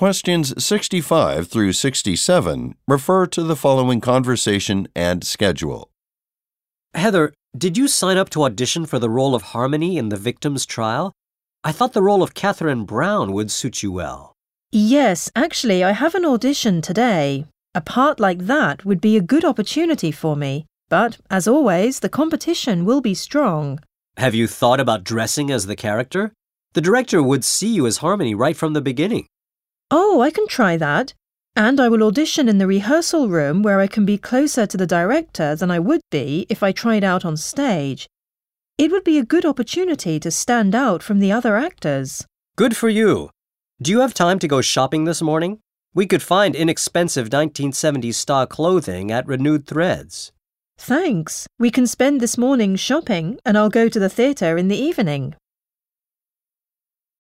Questions 65 through 67 refer to the following conversation and schedule. Heather, did you sign up to audition for the role of Harmony in the victim's trial? I thought the role of Catherine Brown would suit you well. Yes, actually, I have an audition today. A part like that would be a good opportunity for me. But, as always, the competition will be strong. Have you thought about dressing as the character? The director would see you as Harmony right from the beginning. Oh, I can try that. And I will audition in the rehearsal room where I can be closer to the director than I would be if I tried out on stage. It would be a good opportunity to stand out from the other actors. Good for you. Do you have time to go shopping this morning? We could find inexpensive 1970s style clothing at Renewed Threads. Thanks. We can spend this morning shopping and I'll go to the theatre in the evening.